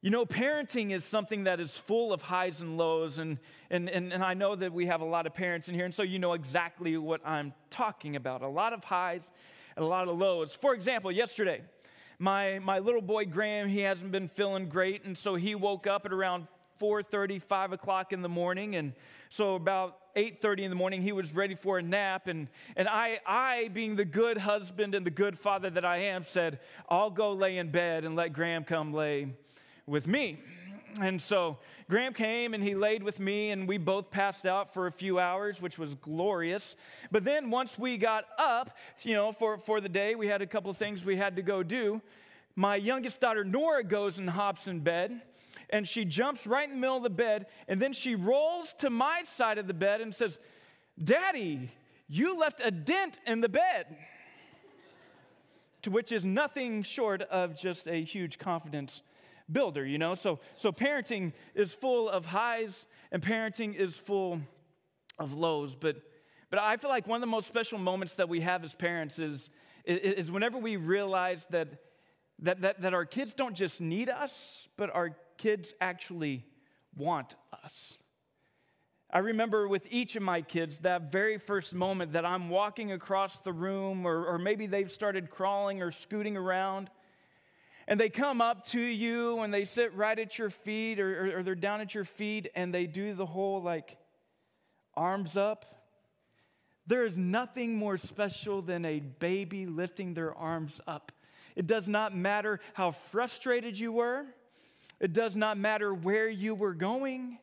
You know, parenting is something that is full of highs and lows, and, and, and, and I know that we have a lot of parents in here, and so you know exactly what I'm talking about. A lot of highs and a lot of lows. For example, yesterday, my, my little boy Graham, he hasn't been feeling great, and so he woke up at around 4.30, 5 o'clock in the morning, and so about 8.30 in the morning, he was ready for a nap, and, and I, I, being the good husband and the good father that I am, said, I'll go lay in bed and let Graham come lay with me. And so Graham came and he laid with me, and we both passed out for a few hours, which was glorious. But then once we got up, you know, for, for the day, we had a couple of things we had to go do. My youngest daughter, Nora, goes and hops in bed, and she jumps right in the middle of the bed, and then she rolls to my side of the bed and says, Daddy, you left a dent in the bed. to which is nothing short of just a huge confidence builder, you know? So, so parenting is full of highs and parenting is full of lows. But, but I feel like one of the most special moments that we have as parents is, is, whenever we realize that, that, that, that our kids don't just need us, but our kids actually want us. I remember with each of my kids that very first moment that I'm walking across the room, or, or maybe they've started crawling or scooting around, and they come up to you and they sit right at your feet or, or, or, they're down at your feet and they do the whole like arms up. There is nothing more special than a baby lifting their arms up. It does not matter how frustrated you were, it does not matter where you were going.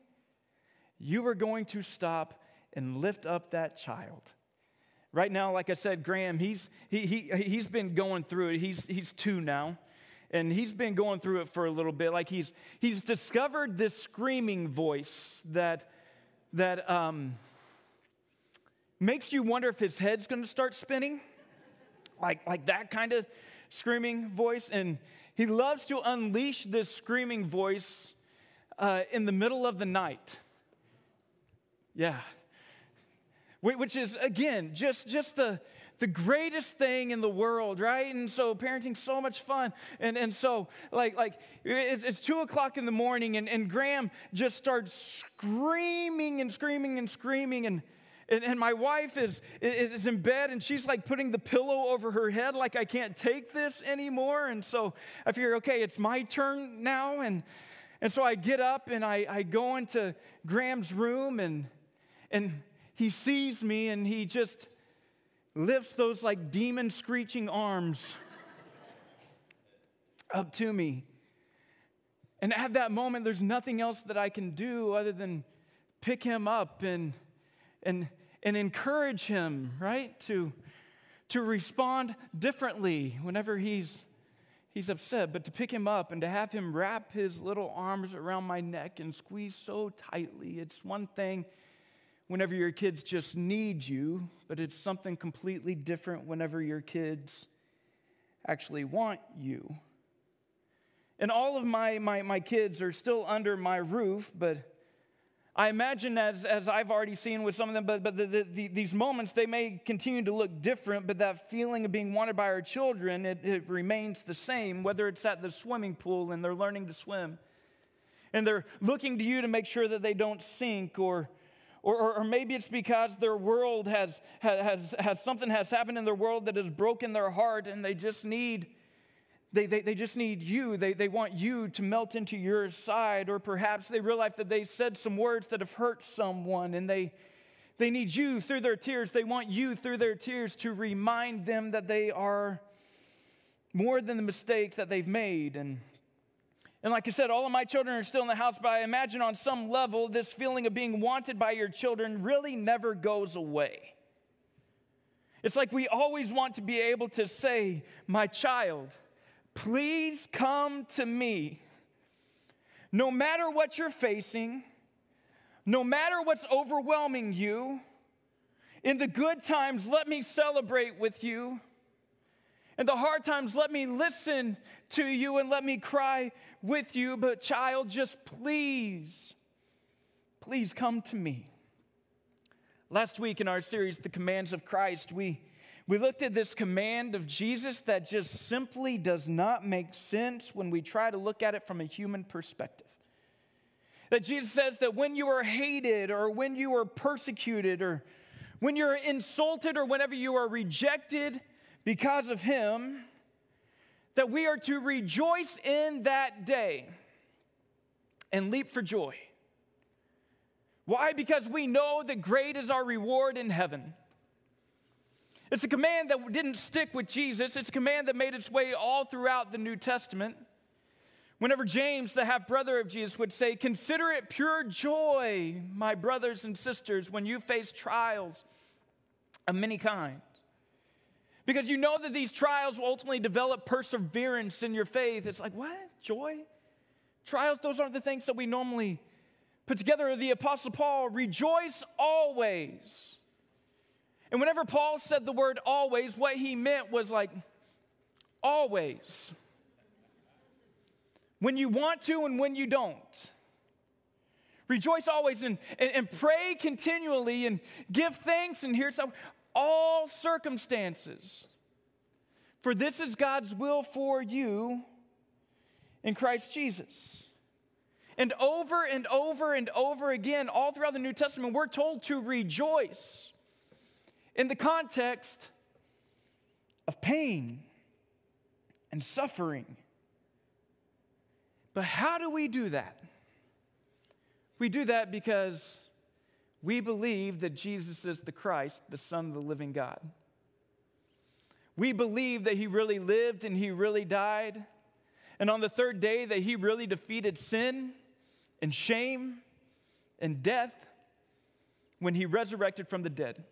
You were going to stop and lift up that child. Right now, like I said, Graham, he's, he, he, he's been going through it. He's, he's two now and he's been going through it for a little bit. Like he's he's discovered this screaming voice that that um, makes you wonder if his head's going to start spinning, like like that kind of screaming voice. And he loves to unleash this screaming voice uh, in the middle of the night. Yeah, which is again just just the the greatest thing in the world, right? And so parenting's so much fun. And, and so, like, like it's, it's two o'clock in the morning, and, and Graham just starts screaming and screaming and screaming. And, and, and my wife is, is in bed, and she's like putting the pillow over her head, like, I can't take this anymore. And so I figure, okay, it's my turn now. And, and so I get up and I, I go into Graham's room, and, and he sees me, and he just lifts those like demon screeching arms up to me. And at that moment, there's nothing else that I can do other than pick him up and, and, and encourage him, right? To, to respond differently whenever he's, he's upset, but to pick him up and to have him wrap his little arms around my neck and squeeze so tightly. It's one thing whenever your kids just need you, but it's something completely different whenever your kids actually want you. And all of my, my, my kids are still under my roof, but I imagine, as, as I've already seen with some of them, but, but the, the, the, these moments, they may continue to look different, but that feeling of being wanted by our children, it, it remains the same, whether it's at the swimming pool and they're learning to swim. And they're looking to you to make sure that they don't sink, or or, or, or, maybe it's because their world has, has, has something has happened in their world that has broken their heart and they just need they, they, they just need you. They, they want you to melt into your side. Or perhaps they realize that they said some words that have hurt someone and they, they need you through their tears. They want you through their tears to remind them that they are more than the mistake that they've made. And and like I said, all of my children are still in the house, but I imagine on some level, this feeling of being wanted by your children really never goes away. It's like we always want to be able to say, My child, please come to me. No matter what you're facing, no matter what's overwhelming you, in the good times, let me celebrate with you. In the hard times, let me listen to you and let me cry with you, but child, just please, please come to me. Last week in our series, The Commands of Christ, we, We looked at this command of Jesus that just simply does not make sense when we try to look at it from a human perspective. That Jesus says that when you are hated or when you are persecuted or when you're insulted or whenever you are rejected because of Him, that we are to rejoice in that day and leap for joy. Why? Because we know that great is our reward in heaven. It's a command that didn't stick with Jesus, it's a command that made its way all throughout the New Testament. Whenever James, the half brother of Jesus, would say, Consider it pure joy, my brothers and sisters, when you face trials of many kinds. Because you know that these trials will ultimately develop perseverance in your faith. It's like, what? Joy? Trials, those aren't the things that we normally put together. The Apostle Paul, rejoice always. And whenever Paul said the word always, what he meant was like, always. When you want to and when you don't. Rejoice always and, and, and pray continually and give thanks. And here's how all circumstances. For this is God's will for you in Christ Jesus. And over and over and over again, all throughout the New Testament, we're told to rejoice in the context of pain and suffering. But how do we do that? We do that because we believe that Jesus is the Christ, the Son of the living God. We believe that he really lived and he really died. And on the third day, that he really defeated sin and shame and death when he resurrected from the dead.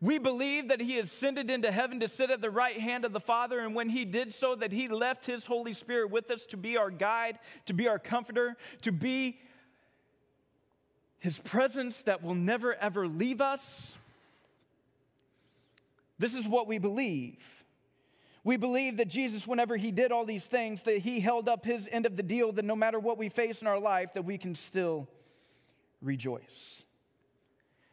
We believe that he ascended into heaven to sit at the right hand of the Father, and when he did so, that he left his Holy Spirit with us to be our guide, to be our comforter, to be his presence that will never ever leave us. This is what we believe. We believe that Jesus, whenever he did all these things, that he held up his end of the deal, that no matter what we face in our life, that we can still rejoice.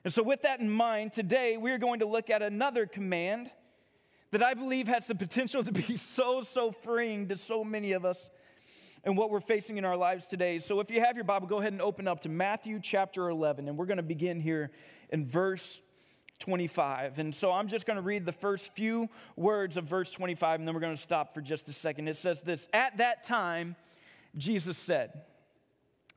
And so, with that in mind, today we're going to look at another command that I believe has the potential to be so, so freeing to so many of us and what we're facing in our lives today. So, if you have your Bible, go ahead and open up to Matthew chapter 11, and we're going to begin here in verse 25. And so I'm just going to read the first few words of verse 25, and then we're going to stop for just a second. It says this At that time, Jesus said,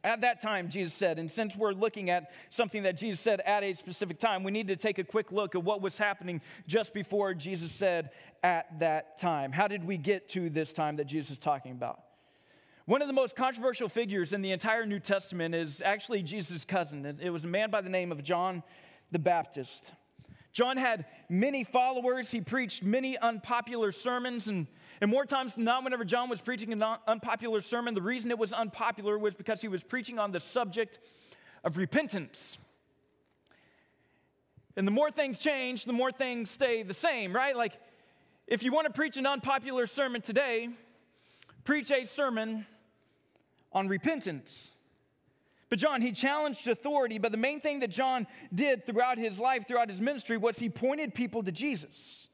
at that time, Jesus said, and since we're looking at something that Jesus said at a specific time, we need to take a quick look at what was happening just before Jesus said at that time. How did we get to this time that Jesus is talking about? One of the most controversial figures in the entire New Testament is actually Jesus' cousin. It was a man by the name of John the Baptist. John had many followers. He preached many unpopular sermons. And, and more times than not, whenever John was preaching an unpopular sermon, the reason it was unpopular was because he was preaching on the subject of repentance. And the more things change, the more things stay the same, right? Like, if you want to preach an unpopular sermon today, preach a sermon on repentance. But John, he challenged authority, but the main thing that John did throughout his life, throughout his ministry, was he pointed people to Jesus.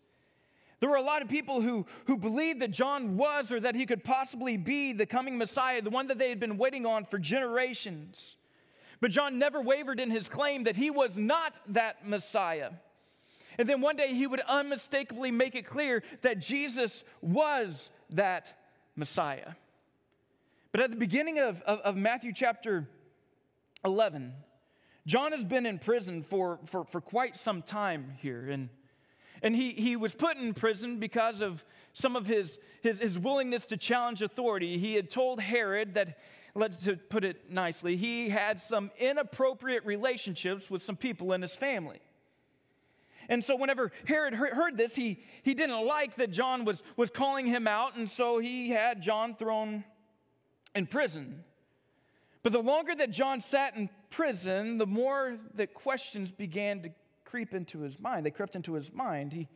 There were a lot of people who, who believed that John was or that he could possibly be the coming Messiah, the one that they had been waiting on for generations. But John never wavered in his claim that he was not that Messiah. And then one day he would unmistakably make it clear that Jesus was that Messiah. But at the beginning of, of, of Matthew chapter 11. John has been in prison for, for, for quite some time here. And, and he, he was put in prison because of some of his, his, his willingness to challenge authority. He had told Herod that, let's to put it nicely, he had some inappropriate relationships with some people in his family. And so, whenever Herod heard this, he, he didn't like that John was, was calling him out, and so he had John thrown in prison. But the longer that John sat in prison, the more that questions began to creep into his mind. They crept into his mind. He,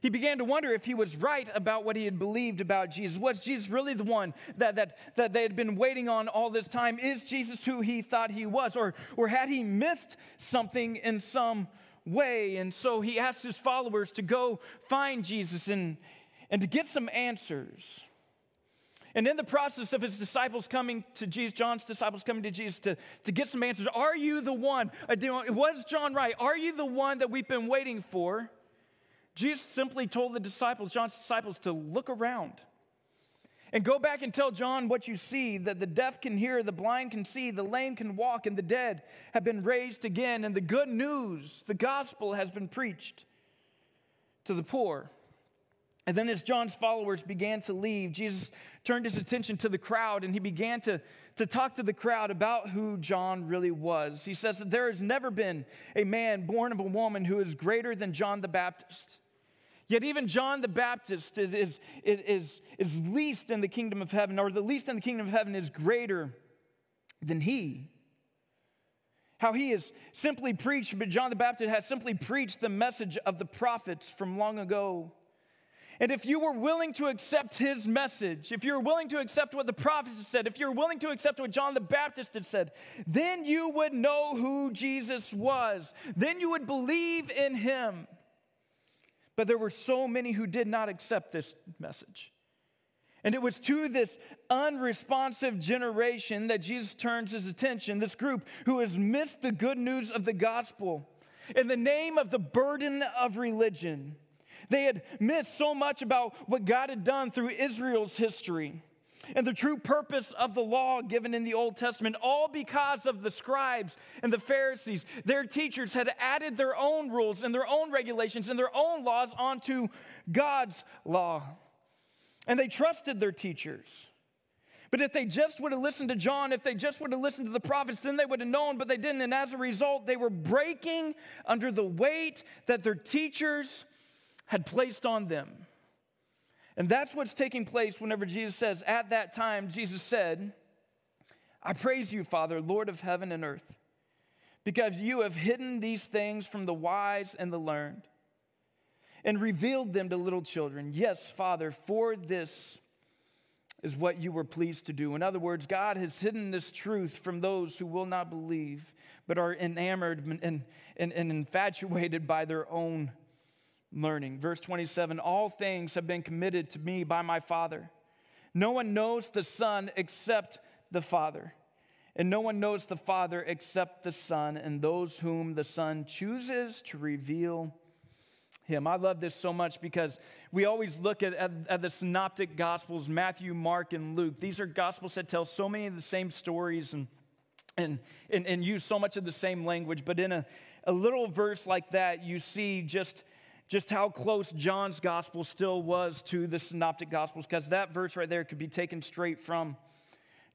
he began to wonder if he was right about what he had believed about Jesus. Was Jesus really the one that, that, that they had been waiting on all this time? Is Jesus who he thought he was? Or, or had he missed something in some way. And so he asked his followers to go find Jesus and, and to get some answers. And in the process of his disciples coming to Jesus, John's disciples coming to Jesus to, to get some answers, are you the one? Uh, was John right? Are you the one that we've been waiting for? Jesus simply told the disciples, John's disciples, to look around and go back and tell John what you see that the deaf can hear, the blind can see, the lame can walk, and the dead have been raised again. And the good news, the gospel, has been preached to the poor. And then, as John's followers began to leave, Jesus turned his attention to the crowd and he began to, to talk to the crowd about who John really was. He says that there has never been a man born of a woman who is greater than John the Baptist. Yet even John the Baptist is, is, is, is least in the kingdom of heaven, or the least in the kingdom of heaven is greater than he. How he has simply preached, but John the Baptist has simply preached the message of the prophets from long ago. And if you were willing to accept his message, if you're willing to accept what the prophets had said, if you're willing to accept what John the Baptist had said, then you would know who Jesus was. Then you would believe in him. But there were so many who did not accept this message. And it was to this unresponsive generation that Jesus turns his attention, this group who has missed the good news of the gospel in the name of the burden of religion. They had missed so much about what God had done through Israel's history and the true purpose of the law given in the Old Testament, all because of the scribes and the Pharisees. Their teachers had added their own rules and their own regulations and their own laws onto God's law. And they trusted their teachers. But if they just would have listened to John, if they just would have listened to the prophets, then they would have known, but they didn't. And as a result, they were breaking under the weight that their teachers had placed on them. And that's what's taking place whenever Jesus says, At that time, Jesus said, I praise you, Father, Lord of heaven and earth, because you have hidden these things from the wise and the learned and revealed them to little children. Yes, Father, for this is what you were pleased to do. In other words, God has hidden this truth from those who will not believe, but are enamored and, and, and infatuated by their own learning. Verse 27 All things have been committed to me by my Father. No one knows the Son except the Father. And no one knows the Father except the Son, and those whom the Son chooses to reveal him. I love this so much because we always look at, at, at, the synoptic gospels Matthew, Mark, and Luke. These are gospels that tell so many of the same stories and, and, and, and use so much of the same language. But in a, a little verse like that, you see just just how close John's gospel still was to the synoptic gospels, because that verse right there could be taken straight from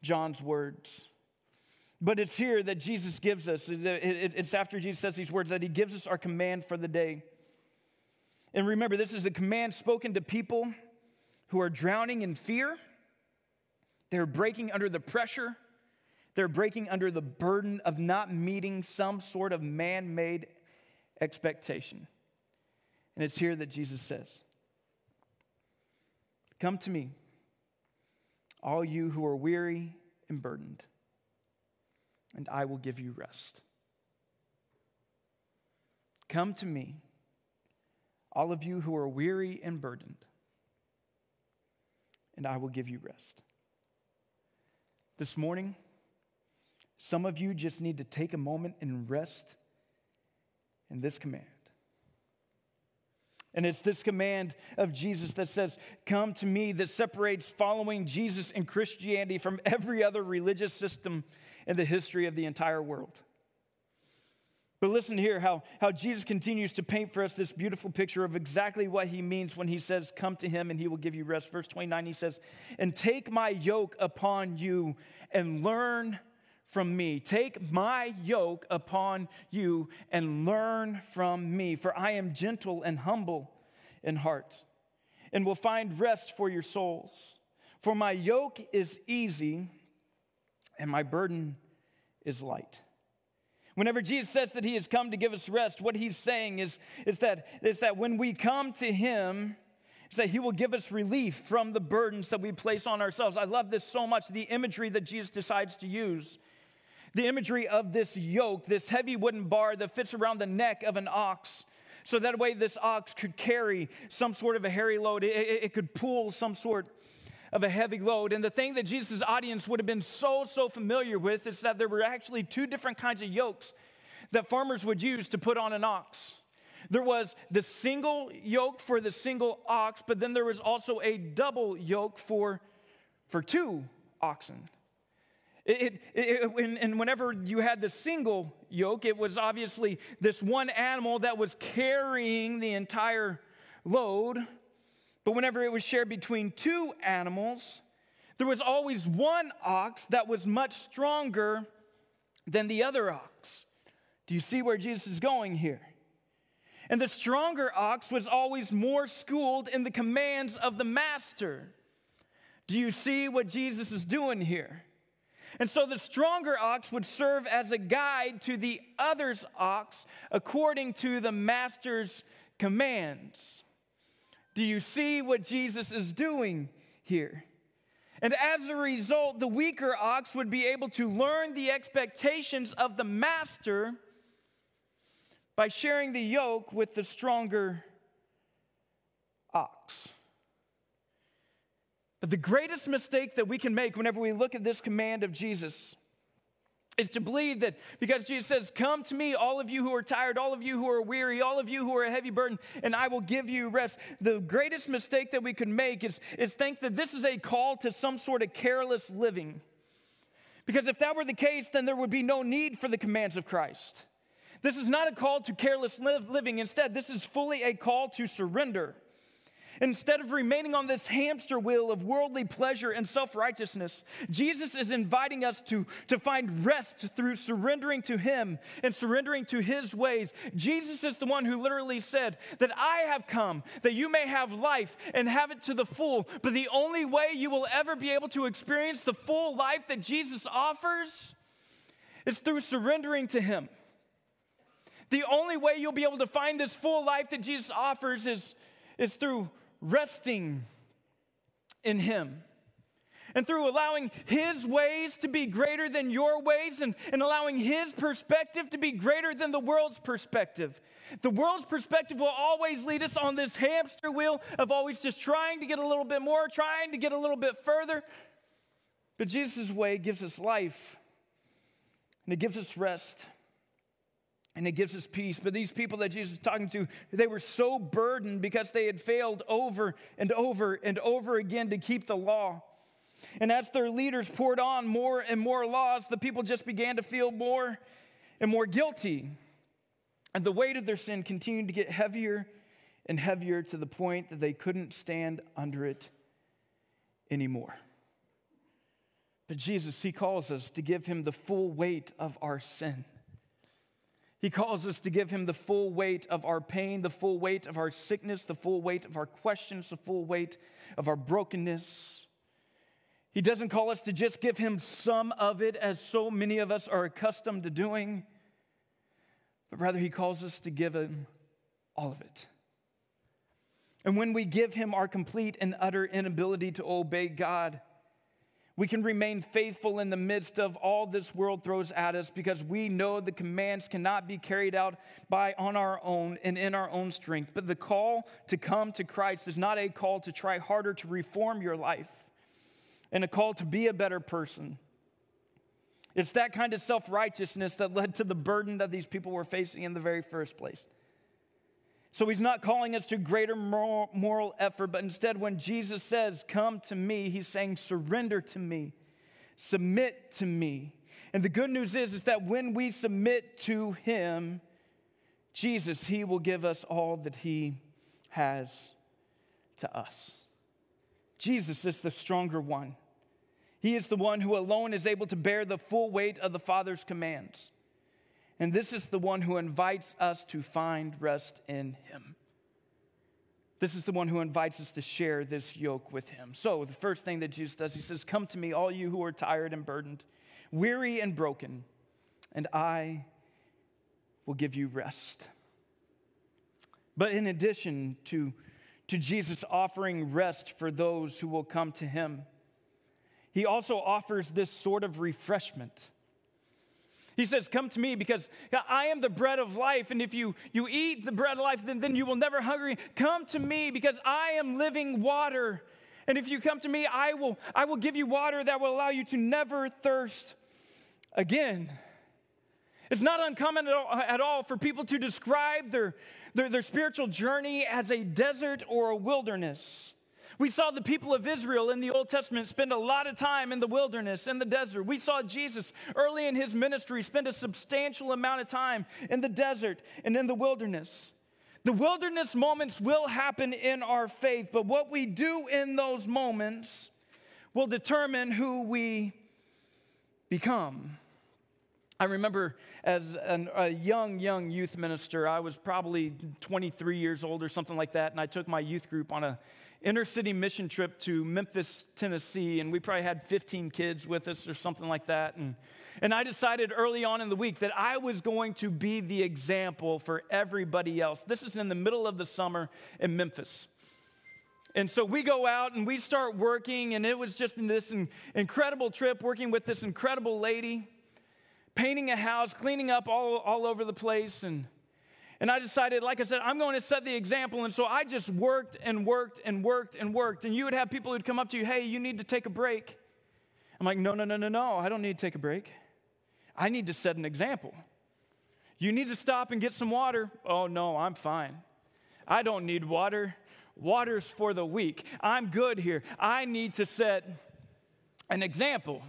John's words. But it's here that Jesus gives us, it's after Jesus says these words that he gives us our command for the day. And remember, this is a command spoken to people who are drowning in fear. They're breaking under the pressure. They're breaking under the burden of not meeting some sort of man made expectation. And it's here that Jesus says, Come to me, all you who are weary and burdened, and I will give you rest. Come to me, all of you who are weary and burdened, and I will give you rest. This morning, some of you just need to take a moment and rest in this command. And it's this command of Jesus that says, Come to me, that separates following Jesus and Christianity from every other religious system in the history of the entire world. But listen here how, how Jesus continues to paint for us this beautiful picture of exactly what he means when he says, Come to him and he will give you rest. Verse 29, he says, And take my yoke upon you and learn from me. Take my yoke upon you and learn from me, for I am gentle and humble in heart, and will find rest for your souls. For my yoke is easy and my burden is light. Whenever Jesus says that he has come to give us rest, what he's saying is, is, that, is that when we come to him, that he will give us relief from the burdens that we place on ourselves. I love this so much, the imagery that Jesus decides to use The imagery of this yoke, this heavy wooden bar that fits around the neck of an ox, so that way this ox could carry some sort of a hairy load. It, it, it could pull some sort of a heavy load. And the thing that Jesus' audience would have been so, so familiar with is that there were actually two different kinds of yokes that farmers would use to put on an ox. There was the single yoke for the single ox, but then there was also a double yoke for, for two oxen. It, it, it, and whenever you had the single yoke, it was obviously this one animal that was carrying the entire load. But whenever it was shared between two animals, there was always one ox that was much stronger than the other ox. Do you see where Jesus is going here? And the stronger ox was always more schooled in the commands of the master. Do you see what Jesus is doing here? And so the stronger ox would serve as a guide to the other's ox according to the master's commands. Do you see what Jesus is doing here? And as a result, the weaker ox would be able to learn the expectations of the master by sharing the yoke with the stronger ox. But the greatest mistake that we can make whenever we look at this command of Jesus is to believe that because Jesus says, Come to me, all of you who are tired, all of you who are weary, all of you who are a heavy burden, and I will give you rest. The greatest mistake that we can make is, is think that this is a call to some sort of careless living. Because if that were the case, then there would be no need for the commands of Christ. This is not a call to careless live, living. Instead, this is fully a call to surrender. Instead of remaining on this hamster wheel of worldly pleasure and self righteousness, Jesus is inviting us to, to find rest through surrendering to Him and surrendering to His ways. Jesus is the one who literally said that I have come that you may have life and have it to the full. But the only way you will ever be able to experience the full life that Jesus offers is through surrendering to Him. The only way you'll be able to find this full life that Jesus offers is, is through resting in Him. And through allowing His ways to be greater than your ways and, and allowing His perspective to be greater than the world's perspective. The world's perspective will always lead us on this hamster wheel of always just trying to get a little bit more, trying to get a little bit further. But Jesus' way gives us life and it gives us rest and it gives us peace. But these people that Jesus was talking to, they were so burdened because they had failed over and over and over again to keep the law. And as their leaders poured on more and more laws, the people just began to feel more and more guilty. And the weight of their sin continued to get heavier and heavier to the point that they couldn't stand under it anymore. But Jesus, He calls us to give Him the full weight of our sin. He calls us to give him the full weight of our pain, the full weight of our sickness, the full weight of our questions, the full weight of our brokenness. He doesn't call us to just give him some of it, as so many of us are accustomed to doing, but rather he calls us to give him all of it. And when we give him our complete and utter inability to obey God, we can remain faithful in the midst of all this world throws at us because we know the commands cannot be carried out by on our own and in our own strength. But the call to come to Christ is not a call to try harder to reform your life and a call to be a better person. It's that kind of self righteousness that led to the burden that these people were facing in the very first place. So he's not calling us to greater moral, effort, but instead, when Jesus says, Come to me, he's saying, Surrender to me, submit to me. And the good news is, is that when we submit to him, Jesus, he will give us all that he has to us. Jesus is the stronger one. He is the one who alone is able to bear the full weight of the Father's commands. And this is the one who invites us to find rest in him. This is the one who invites us to share this yoke with him. So, the first thing that Jesus does, he says, Come to me, all you who are tired and burdened, weary and broken, and I will give you rest. But in addition to, to Jesus offering rest for those who will come to him, he also offers this sort of refreshment He says, Come to me because I am the bread of life. And if you, you eat the bread of life, then, then you will never hungry. Come to me because I am living water. And if you come to me, I will, I will give you water that will allow you to never thirst again. It's not uncommon at all, at all for people to describe their, their, their spiritual journey as a desert or a wilderness. We saw the people of Israel in the Old Testament spend a lot of time in the wilderness, in the desert. We saw Jesus early in his ministry spend a substantial amount of time in the desert and in the wilderness. The wilderness moments will happen in our faith, but what we do in those moments will determine who we become. I remember as an, a young, young youth minister, I was probably 23 years old or something like that, and I took my youth group on a inner city mission trip to Memphis, Tennessee, and we probably had 15 kids with us or something like that. And, and I decided early on in the week that I was going to be the example for everybody else. This is in the middle of the summer in Memphis. And so we go out and we start working, and it was just this incredible trip working with this incredible lady, painting a house, cleaning up all, all over the place, and and I decided, like I said, I'm going to set the example. And so I just worked and worked and worked and worked. And you would have people who'd come up to you, hey, you need to take a break. I'm like, no, no, no, no, no. I don't need to take a break. I need to set an example. You need to stop and get some water. Oh, no, I'm fine. I don't need water. Water's for the weak. I'm good here. I need to set an example.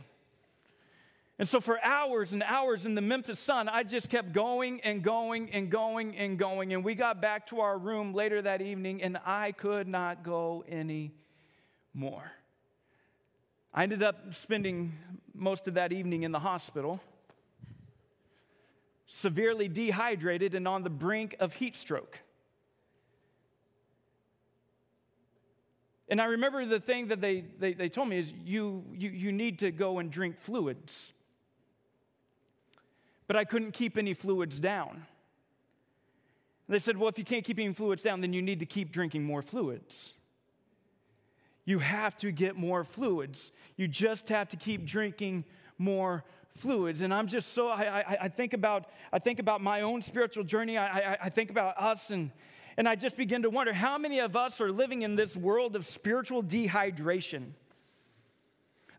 And so for hours and hours in the Memphis sun, I just kept going and going and going and going. And we got back to our room later that evening, and I could not go any more. I ended up spending most of that evening in the hospital, severely dehydrated and on the brink of heat stroke. And I remember the thing that they, they, they told me is you, you, you need to go and drink fluids but I couldn't keep any fluids down. They said, Well, if you can't keep any fluids down, then you need to keep drinking more fluids. You have to get more fluids. You just have to keep drinking more fluids. And I'm just so, I, I, I think, about, I think about my own spiritual journey. I, I, I think about us, and, and I just begin to wonder how many of us are living in this world of spiritual dehydration?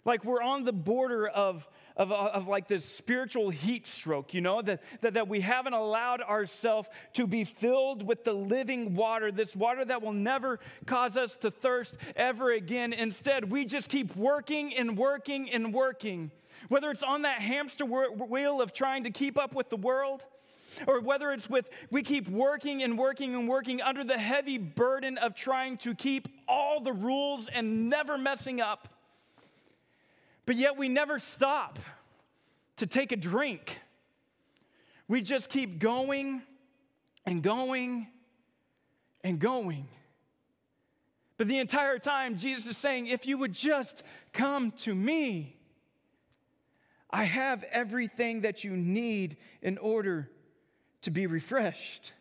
Like we're on the border of, of, of like this spiritual heat stroke, you know, that, that, that we haven't allowed ourselves to be filled with the living water, this water that will never cause us to thirst ever again. Instead, we just keep working and working and working. Whether it's on that hamster wheel of trying to keep up with the world, or whether it's with we keep working and working and working under the heavy burden of trying to keep all the rules and never messing up. But yet we never stop to take a drink. We just keep going and going and going. But the entire time, Jesus is saying, if you would just come to me, I have everything that you need in order to be refreshed.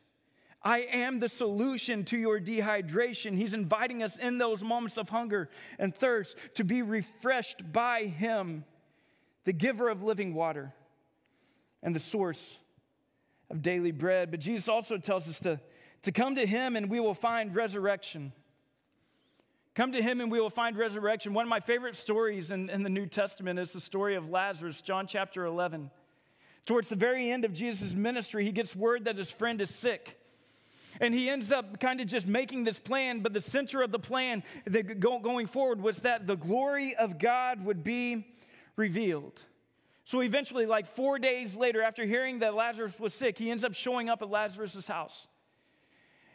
I am the solution to your dehydration. He's inviting us in those moments of hunger and thirst to be refreshed by Him, the giver of living water and the source of daily bread. But Jesus also tells us to, to come to Him and we will find resurrection. Come to Him and we will find resurrection. One of my favorite stories in, in the New Testament is the story of Lazarus, John chapter 11. Towards the very end of Jesus' ministry, he gets word that his friend is sick. And he ends up kind of just making this plan, but the center of the plan going forward was that the glory of God would be revealed. So eventually, like four days later, after hearing that Lazarus was sick, he ends up showing up at Lazarus' house.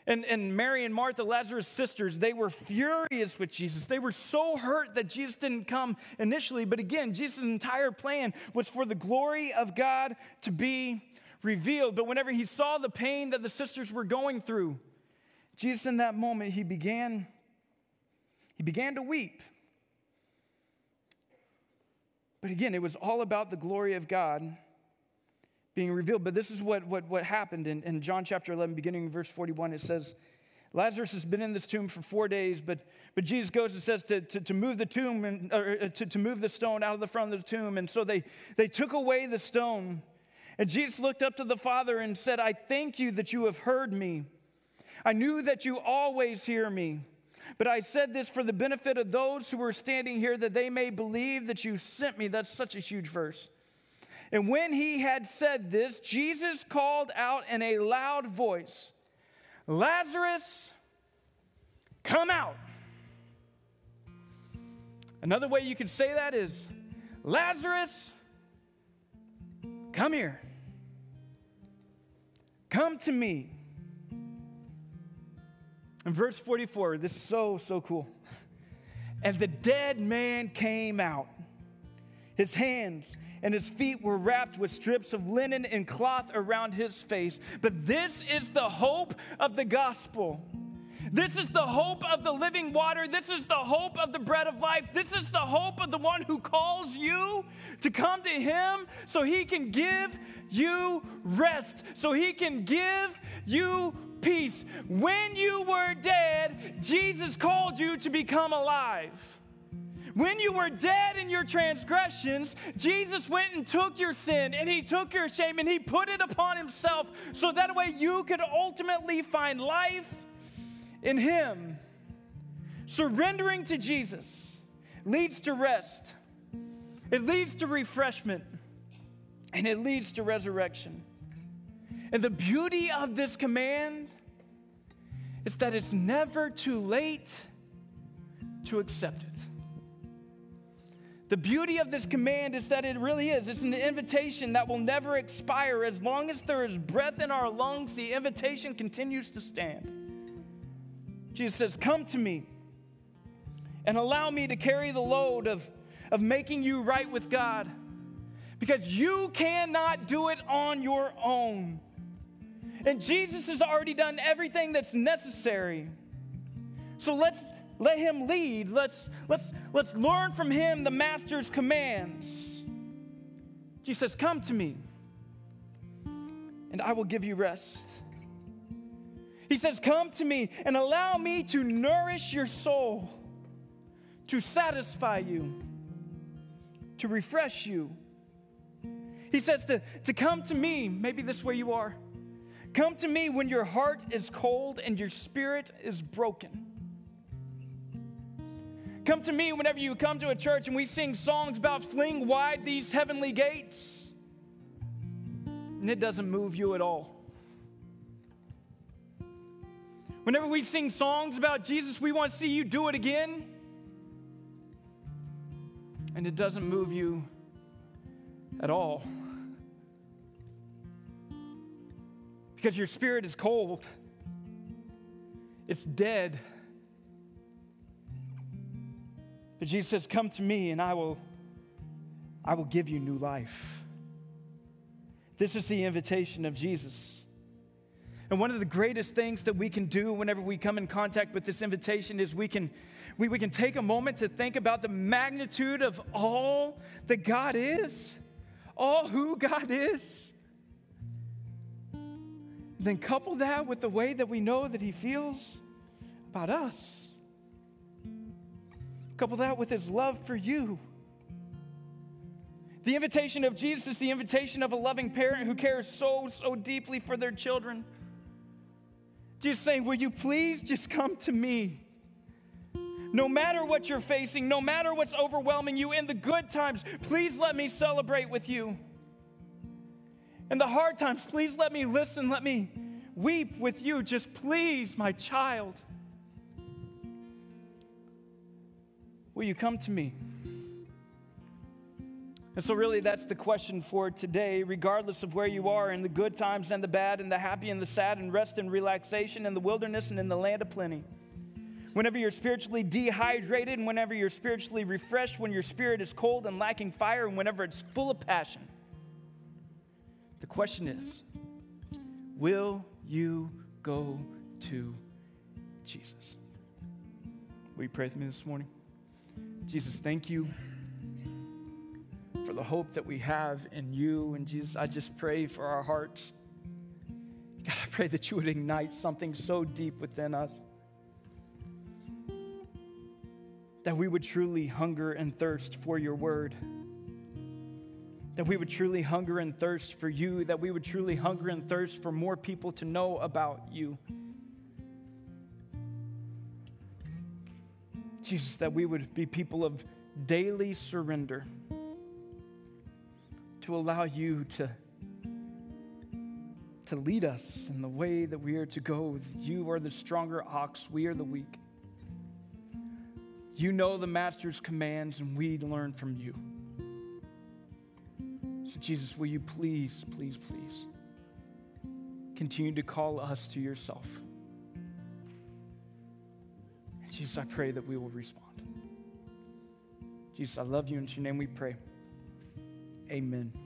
And, and Mary and Martha, Lazarus' sisters, they were furious with Jesus. They were so hurt that Jesus didn't come initially. But again, Jesus' entire plan was for the glory of God to be revealed. But whenever he saw the pain that the sisters were going through, Jesus in that moment, he began, he began to weep. But again, it was all about the glory of God being revealed. But this is what, what, what happened in, in John chapter 11, beginning in verse 41. It says, Lazarus has been in this tomb for four days, but, but Jesus goes and says to, to, to move the tomb and, or uh, to, to move the stone out of the front of the tomb. And so they, they took away the stone. And Jesus looked up to the Father and said, I thank you that you have heard me. I knew that you always hear me. But I said this for the benefit of those who are standing here, that they may believe that you sent me. That's such a huge verse. And when he had said this, Jesus called out in a loud voice, Lazarus, come out. Another way you could say that is, Lazarus, come here. Come to me. In verse 44, this is so, so cool. And the dead man came out. His hands and his feet were wrapped with strips of linen and cloth around his face. But this is the hope of the gospel. This is the hope of the living water. This is the hope of the bread of life. This is the hope of the one who calls you to come to him so he can give you rest, so he can give you peace. When you were dead, Jesus called you to become alive. When you were dead in your transgressions, Jesus went and took your sin and he took your shame and he put it upon himself so that way you could ultimately find life in him. Surrendering to Jesus leads to rest, it leads to refreshment, and it leads to resurrection. And the beauty of this command is that it's never too late to accept it. The beauty of this command is that it really is. It's an invitation that will never expire. As long as there is breath in our lungs, the invitation continues to stand. Jesus says, Come to me and allow me to carry the load of, of making you right with God because you cannot do it on your own. And Jesus has already done everything that's necessary. So let's let him lead. Let's, let's, let's learn from him the master's commands. Jesus says, Come to me, and I will give you rest. He says, Come to me and allow me to nourish your soul, to satisfy you, to refresh you. He says to, to come to me, maybe this way you are. Come to me when your heart is cold and your spirit is broken. Come to me whenever you come to a church and we sing songs about fling wide these heavenly gates. And it doesn't move you at all. Whenever we sing songs about Jesus, we want to see you do it again. And it doesn't move you at all. Because your spirit is cold, it's dead. But Jesus says, Come to me and I will, I will give you new life. This is the invitation of Jesus. And one of the greatest things that we can do whenever we come in contact with this invitation is we can, we, we can take a moment to think about the magnitude of all that God is, all who God is. Then couple that with the way that we know that He feels about us. Couple that with his love for you. The invitation of Jesus is the invitation of a loving parent who cares so, so deeply for their children. Just saying, Will you please just come to me? No matter what you're facing, no matter what's overwhelming you in the good times, please let me celebrate with you. In the hard times, please let me listen, let me weep with you. Just please, my child. Will you come to me? And so, really, that's the question for today, regardless of where you are in the good times and the bad, and the happy and the sad, and rest and relaxation, in the wilderness and in the land of plenty. Whenever you're spiritually dehydrated, and whenever you're spiritually refreshed, when your spirit is cold and lacking fire, and whenever it's full of passion. The question is will you go to Jesus? Will you pray with me this morning? Jesus, thank you for the hope that we have in you. And Jesus, I just pray for our hearts. God, I pray that you would ignite something so deep within us that we would truly hunger and thirst for your word. that we would truly hunger and thirst for you, that we would truly hunger and thirst for more people to know about you. Jesus, that we would be people of daily surrender to allow you to, to lead us in the way that we are to go. You are the stronger ox, we are the weak. You know the Master's commands, and we learn from you. So, Jesus, will you please, please, please continue to call us to yourself? Jesus, I pray that we will respond. Jesus, I love you. And in your name we pray. Amen.